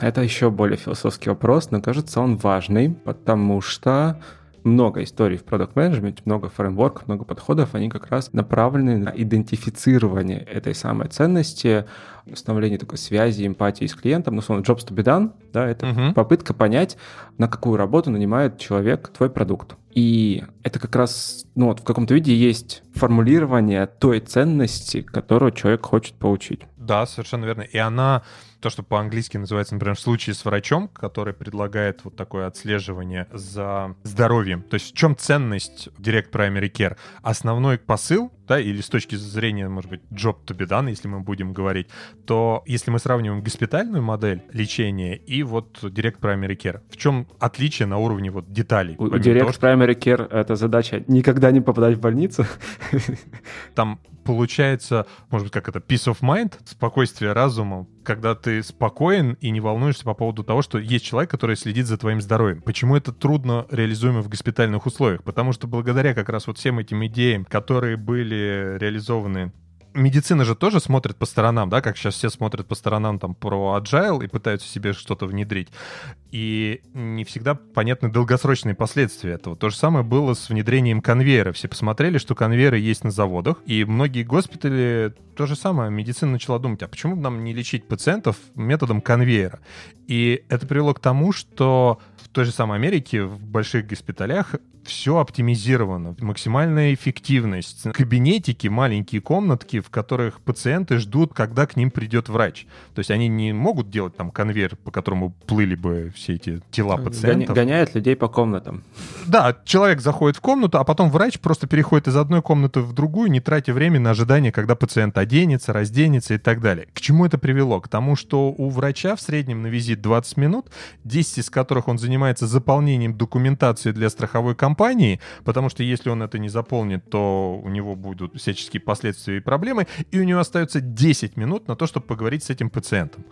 Это еще более философский вопрос, но кажется он важный, потому что много историй в продукт менеджменте много фреймворков, много подходов, они как раз направлены на идентифицирование этой самой ценности, установление такой связи, эмпатии с клиентом, ну, условно, jobs to be done, да, это uh-huh. попытка понять, на какую работу нанимает человек твой продукт. И это как раз, ну, вот в каком-то виде есть формулирование той ценности, которую человек хочет получить. Да, совершенно верно. И она то, что по-английски называется, например, в случае с врачом, который предлагает вот такое отслеживание за здоровьем. То есть в чем ценность Direct Primary Care? Основной посыл, да, или с точки зрения, может быть, job to be done, если мы будем говорить, то если мы сравниваем госпитальную модель лечения и вот Direct Primary Care, в чем отличие на уровне вот деталей? У Direct того, что... Primary Care это задача никогда не попадать в больницу? Там получается, может быть, как это, peace of mind, спокойствие разума, когда ты спокоен и не волнуешься по поводу того, что есть человек, который следит за твоим здоровьем. Почему это трудно реализуемо в госпитальных условиях? Потому что благодаря как раз вот всем этим идеям, которые были реализованы медицина же тоже смотрит по сторонам, да, как сейчас все смотрят по сторонам там про agile и пытаются себе что-то внедрить. И не всегда понятны долгосрочные последствия этого. То же самое было с внедрением конвейера. Все посмотрели, что конвейеры есть на заводах, и многие госпитали то же самое. Медицина начала думать, а почему нам не лечить пациентов методом конвейера? И это привело к тому, что в той же самой Америке в больших госпиталях все оптимизировано, максимальная эффективность. Кабинетики, маленькие комнатки, в которых пациенты ждут, когда к ним придет врач. То есть они не могут делать там конвейер, по которому плыли бы все эти тела пациентов. Гоняют людей по комнатам. Да, человек заходит в комнату, а потом врач просто переходит из одной комнаты в другую, не тратя время на ожидание, когда пациент оденется, разденется и так далее. К чему это привело? К тому, что у врача в среднем на визит 20 минут, 10 из которых он занимается заполнением документации для страховой компании, компании, потому что если он это не заполнит, то у него будут всяческие последствия и проблемы, и у него остается 10 минут на то, чтобы поговорить с этим пациентом.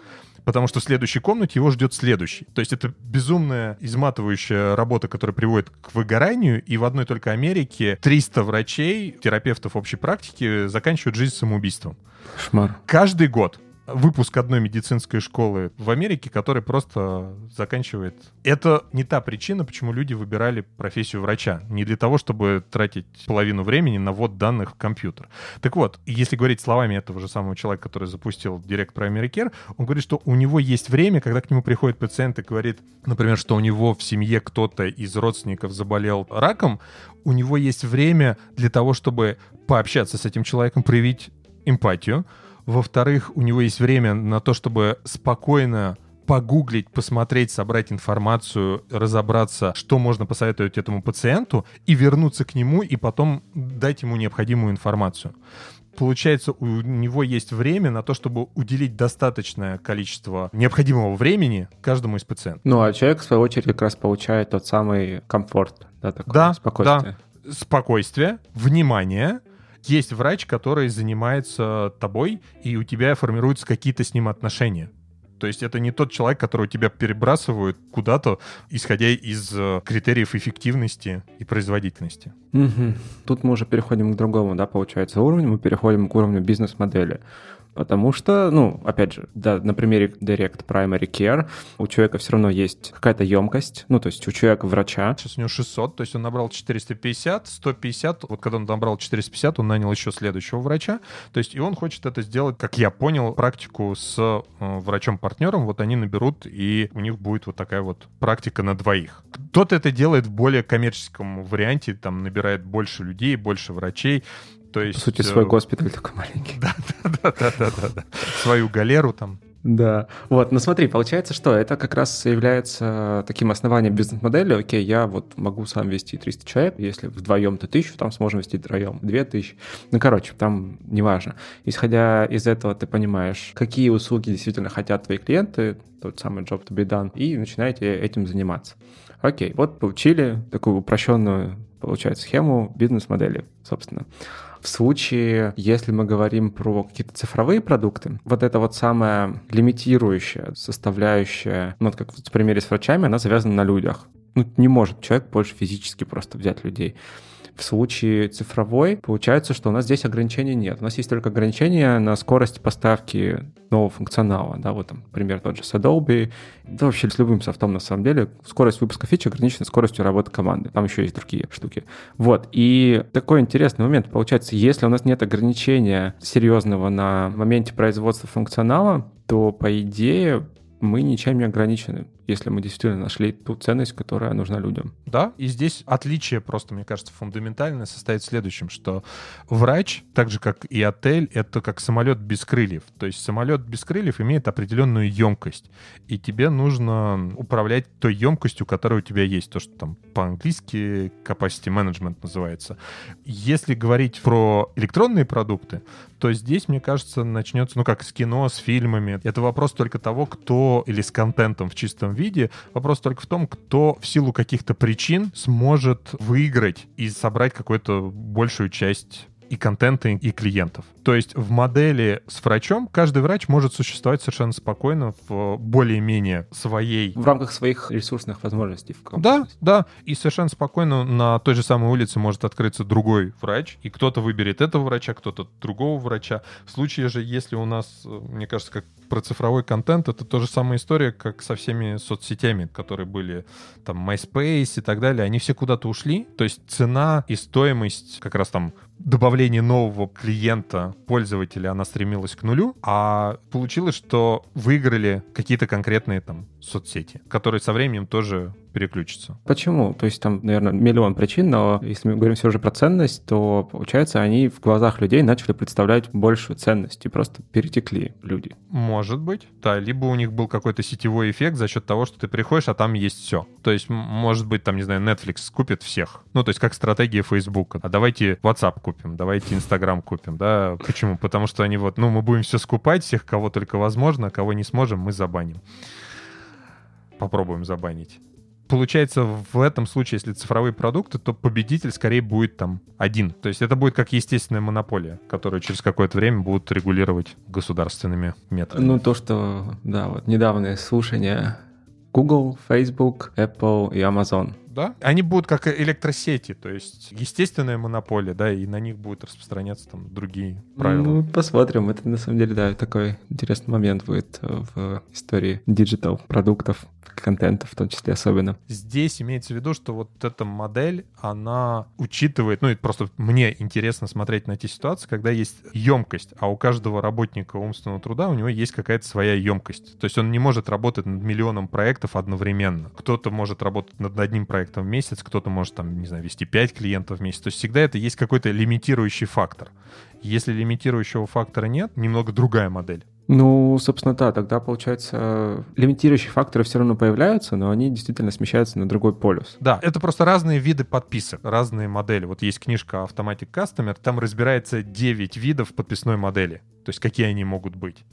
Потому что в следующей комнате его ждет следующий. То есть это безумная, изматывающая работа, которая приводит к выгоранию, и в одной только Америке 300 врачей, терапевтов общей практики заканчивают жизнь самоубийством. Кошмар. Каждый год выпуск одной медицинской школы в Америке, который просто заканчивает. Это не та причина, почему люди выбирали профессию врача. Не для того, чтобы тратить половину времени на ввод данных в компьютер. Так вот, если говорить словами этого же самого человека, который запустил Direct Primary Care, он говорит, что у него есть время, когда к нему приходит пациент и говорит, например, что у него в семье кто-то из родственников заболел раком, у него есть время для того, чтобы пообщаться с этим человеком, проявить эмпатию, во-вторых, у него есть время на то, чтобы спокойно погуглить, посмотреть, собрать информацию, разобраться, что можно посоветовать этому пациенту, и вернуться к нему, и потом дать ему необходимую информацию. Получается, у него есть время на то, чтобы уделить достаточное количество необходимого времени каждому из пациентов. Ну, а человек, в свою очередь, как раз получает тот самый комфорт, да, такое да, спокойствие. Да. Спокойствие, внимание, есть врач, который занимается тобой, и у тебя формируются какие-то с ним отношения. То есть это не тот человек, которого тебя перебрасывают куда-то, исходя из э, критериев эффективности и производительности. Угу. Тут мы уже переходим к другому, да, получается, уровню. Мы переходим к уровню бизнес-модели. Потому что, ну, опять же, да, на примере Direct Primary Care у человека все равно есть какая-то емкость, ну, то есть у человека врача. Сейчас у него 600, то есть он набрал 450, 150, вот когда он набрал 450, он нанял еще следующего врача, то есть и он хочет это сделать, как я понял, практику с э, врачом-партнером, вот они наберут, и у них будет вот такая вот практика на двоих. Кто-то это делает в более коммерческом варианте, там набирает больше людей, больше врачей, то есть, По сути, свой э, госпиталь такой маленький. Да, да, да, да, да, да. Свою галеру там. Да. Вот, ну смотри, получается, что это как раз является таким основанием бизнес-модели. Окей, я вот могу сам вести 300 человек, если вдвоем то тысячу, там сможем вести втроем, две тысячи. Ну, короче, там неважно. Исходя из этого, ты понимаешь, какие услуги действительно хотят твои клиенты, тот самый job to be done, и начинаете этим заниматься. Окей, вот получили такую упрощенную, получается, схему бизнес-модели, собственно. В случае, если мы говорим про какие-то цифровые продукты, вот это вот самая лимитирующая составляющая, ну, вот как в примере с врачами, она завязана на людях. ну, не может человек больше физически просто взять людей. В случае цифровой получается, что у нас здесь ограничений нет. У нас есть только ограничения на скорость поставки нового функционала. Да, вот там пример тот же с Adobe. Да вообще с любым софтом на самом деле скорость выпуска фич ограничена скоростью работы команды. Там еще есть другие штуки. Вот. И такой интересный момент. Получается, если у нас нет ограничения серьезного на моменте производства функционала, то, по идее, мы ничем не ограничены если мы действительно нашли ту ценность, которая нужна людям. Да, и здесь отличие просто, мне кажется, фундаментальное состоит в следующем, что врач, так же как и отель, это как самолет без крыльев. То есть самолет без крыльев имеет определенную емкость, и тебе нужно управлять той емкостью, которая у тебя есть, то, что там по-английски capacity management называется. Если говорить про электронные продукты, то здесь, мне кажется, начнется, ну, как с кино, с фильмами. Это вопрос только того, кто или с контентом в чистом виде. Вопрос только в том, кто в силу каких-то причин сможет выиграть и собрать какую-то большую часть и контента, и клиентов. То есть в модели с врачом каждый врач может существовать совершенно спокойно в более-менее своей... В рамках своих ресурсных возможностей. В да, да. И совершенно спокойно на той же самой улице может открыться другой врач, и кто-то выберет этого врача, кто-то другого врача. В случае же, если у нас, мне кажется, как про цифровой контент, это то же самая история, как со всеми соцсетями, которые были там MySpace и так далее. Они все куда-то ушли. То есть цена и стоимость как раз там добавление нового клиента, пользователя, она стремилась к нулю, а получилось, что выиграли какие-то конкретные там соцсети, которые со временем тоже переключатся. Почему? То есть там, наверное, миллион причин, но если мы говорим все же про ценность, то, получается, они в глазах людей начали представлять большую ценность и просто перетекли люди. Может быть, да. Либо у них был какой-то сетевой эффект за счет того, что ты приходишь, а там есть все. То есть, может быть, там, не знаю, Netflix купит всех. Ну, то есть, как стратегия Facebook. А давайте WhatsApp купим, давайте Instagram купим, да. Почему? Потому что они вот, ну, мы будем все скупать, всех, кого только возможно, а кого не сможем, мы забаним попробуем забанить. Получается, в этом случае, если цифровые продукты, то победитель скорее будет там один. То есть это будет как естественная монополия, которую через какое-то время будут регулировать государственными методами. Ну, то, что, да, вот недавнее слушание Google, Facebook, Apple и Amazon да, они будут как электросети, то есть естественная монополия, да, и на них будут распространяться там другие правила. Ну, посмотрим. Это на самом деле, да, такой интересный момент будет э, в истории digital продуктов, контента в том числе особенно. Здесь имеется в виду, что вот эта модель, она учитывает, ну, это просто мне интересно смотреть на эти ситуации, когда есть емкость, а у каждого работника умственного труда у него есть какая-то своя емкость. То есть он не может работать над миллионом проектов одновременно. Кто-то может работать над одним проектом проектом в месяц, кто-то может там, не знаю, вести 5 клиентов в месяц. То есть всегда это есть какой-то лимитирующий фактор. Если лимитирующего фактора нет, немного другая модель. Ну, собственно, да, тогда, получается, лимитирующие факторы все равно появляются, но они действительно смещаются на другой полюс. Да, это просто разные виды подписок, разные модели. Вот есть книжка Automatic Customer, там разбирается 9 видов подписной модели, то есть какие они могут быть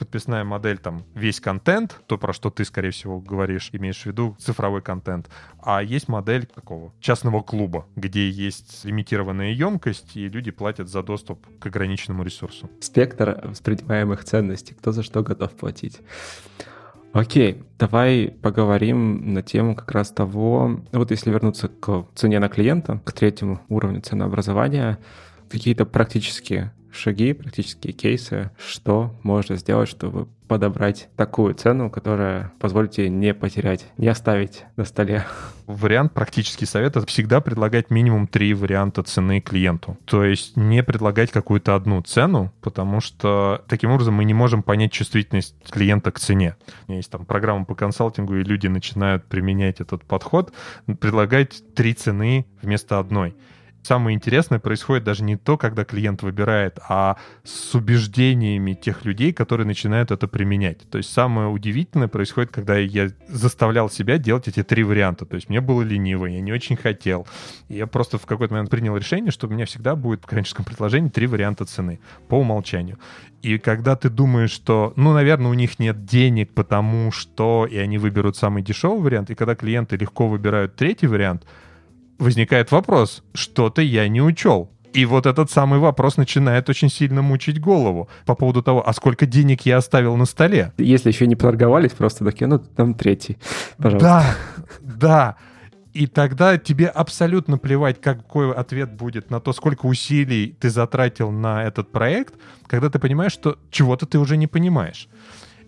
подписная модель, там, весь контент, то, про что ты, скорее всего, говоришь, имеешь в виду цифровой контент. А есть модель такого частного клуба, где есть лимитированная емкость, и люди платят за доступ к ограниченному ресурсу. Спектр воспринимаемых ценностей, кто за что готов платить. Окей, давай поговорим на тему как раз того, вот если вернуться к цене на клиента, к третьему уровню ценообразования, какие-то практические шаги, практические кейсы, что можно сделать, чтобы подобрать такую цену, которая позволит тебе не потерять, не оставить на столе. Вариант, практический совет — это всегда предлагать минимум три варианта цены клиенту. То есть не предлагать какую-то одну цену, потому что таким образом мы не можем понять чувствительность клиента к цене. У меня есть там программа по консалтингу, и люди начинают применять этот подход, предлагать три цены вместо одной. Самое интересное происходит даже не то, когда клиент выбирает, а с убеждениями тех людей, которые начинают это применять. То есть самое удивительное происходит, когда я заставлял себя делать эти три варианта. То есть мне было лениво, я не очень хотел. И я просто в какой-то момент принял решение, что у меня всегда будет в коммерческом предложении три варианта цены по умолчанию. И когда ты думаешь, что, ну, наверное, у них нет денег, потому что, и они выберут самый дешевый вариант, и когда клиенты легко выбирают третий вариант — возникает вопрос, что-то я не учел. И вот этот самый вопрос начинает очень сильно мучить голову по поводу того, а сколько денег я оставил на столе. Если еще не проторговались, просто такие, ну, там третий, пожалуйста. Да, да. И тогда тебе абсолютно плевать, какой ответ будет на то, сколько усилий ты затратил на этот проект, когда ты понимаешь, что чего-то ты уже не понимаешь.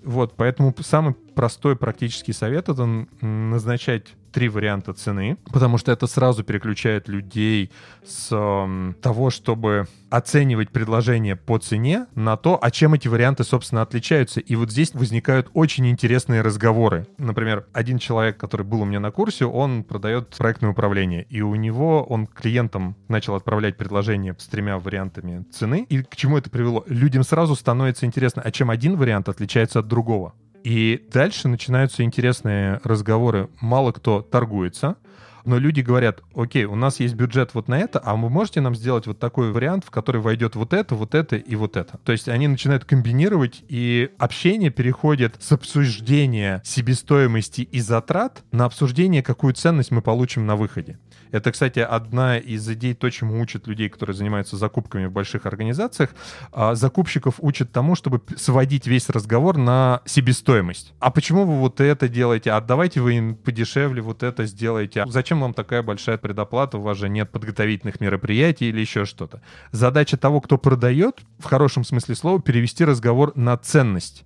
Вот, поэтому самый простой практический совет — это назначать три варианта цены, потому что это сразу переключает людей с э, того, чтобы оценивать предложение по цене, на то, а чем эти варианты, собственно, отличаются. И вот здесь возникают очень интересные разговоры. Например, один человек, который был у меня на курсе, он продает проектное управление, и у него он клиентам начал отправлять предложение с тремя вариантами цены. И к чему это привело? Людям сразу становится интересно, а чем один вариант отличается от другого. И дальше начинаются интересные разговоры. Мало кто торгуется, но люди говорят, окей, у нас есть бюджет вот на это, а вы можете нам сделать вот такой вариант, в который войдет вот это, вот это и вот это. То есть они начинают комбинировать, и общение переходит с обсуждения себестоимости и затрат на обсуждение, какую ценность мы получим на выходе. Это, кстати, одна из идей, то, чему учат людей, которые занимаются закупками в больших организациях. А, закупщиков учат тому, чтобы сводить весь разговор на себестоимость. А почему вы вот это делаете? А давайте вы подешевле вот это сделаете. А зачем вам такая большая предоплата? У вас же нет подготовительных мероприятий или еще что-то. Задача того, кто продает, в хорошем смысле слова, перевести разговор на ценность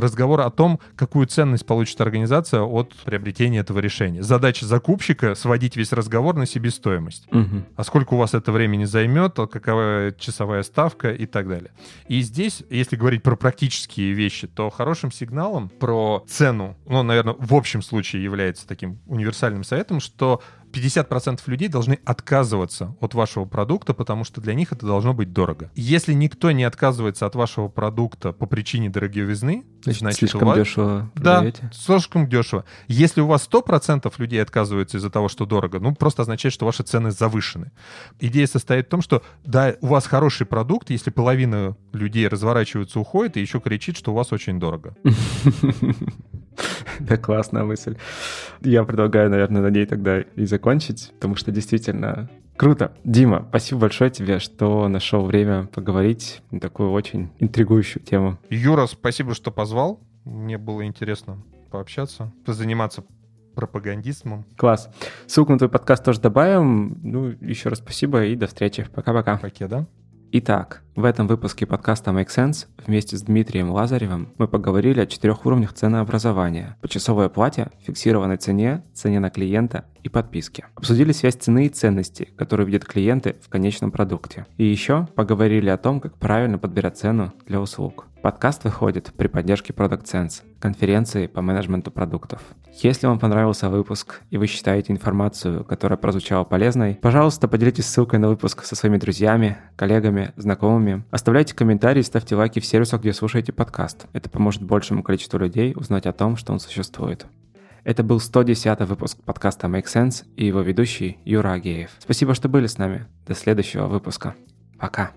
разговор о том, какую ценность получит организация от приобретения этого решения. Задача закупщика — сводить весь разговор на себестоимость. Угу. А сколько у вас это времени займет, а какова часовая ставка и так далее. И здесь, если говорить про практические вещи, то хорошим сигналом про цену, ну, наверное, в общем случае является таким универсальным советом, что 50% людей должны отказываться от вашего продукта, потому что для них это должно быть дорого. Если никто не отказывается от вашего продукта по причине дороговизны, значит, значит слишком вас... дешево продаете. Да, слишком дешево. Если у вас 100% людей отказываются из-за того, что дорого, ну, просто означает, что ваши цены завышены. Идея состоит в том, что, да, у вас хороший продукт, если половина людей разворачиваются, уходит, и еще кричит, что у вас очень дорого. Да, классная мысль. Я предлагаю, наверное, на ней тогда и закончить, потому что действительно Круто. Дима, спасибо большое тебе, что нашел время поговорить на такую очень интригующую тему. Юра, спасибо, что позвал. Мне было интересно пообщаться, позаниматься пропагандизмом. Класс. Ссылку на твой подкаст тоже добавим. Ну, еще раз спасибо и до встречи. Пока-пока. Пока, да? Итак, в этом выпуске подкаста Make Sense вместе с Дмитрием Лазаревым мы поговорили о четырех уровнях ценообразования. Почасовой оплате, фиксированной цене, цене на клиента и подписке. Обсудили связь цены и ценности, которую видят клиенты в конечном продукте. И еще поговорили о том, как правильно подбирать цену для услуг. Подкаст выходит при поддержке Product Sense, конференции по менеджменту продуктов. Если вам понравился выпуск и вы считаете информацию, которая прозвучала полезной, пожалуйста, поделитесь ссылкой на выпуск со своими друзьями, коллегами, знакомыми. Оставляйте комментарии, ставьте лайки в сервисах, где слушаете подкаст. Это поможет большему количеству людей узнать о том, что он существует. Это был 110 выпуск подкаста Make Sense и его ведущий Юра Агеев. Спасибо, что были с нами. До следующего выпуска. Пока.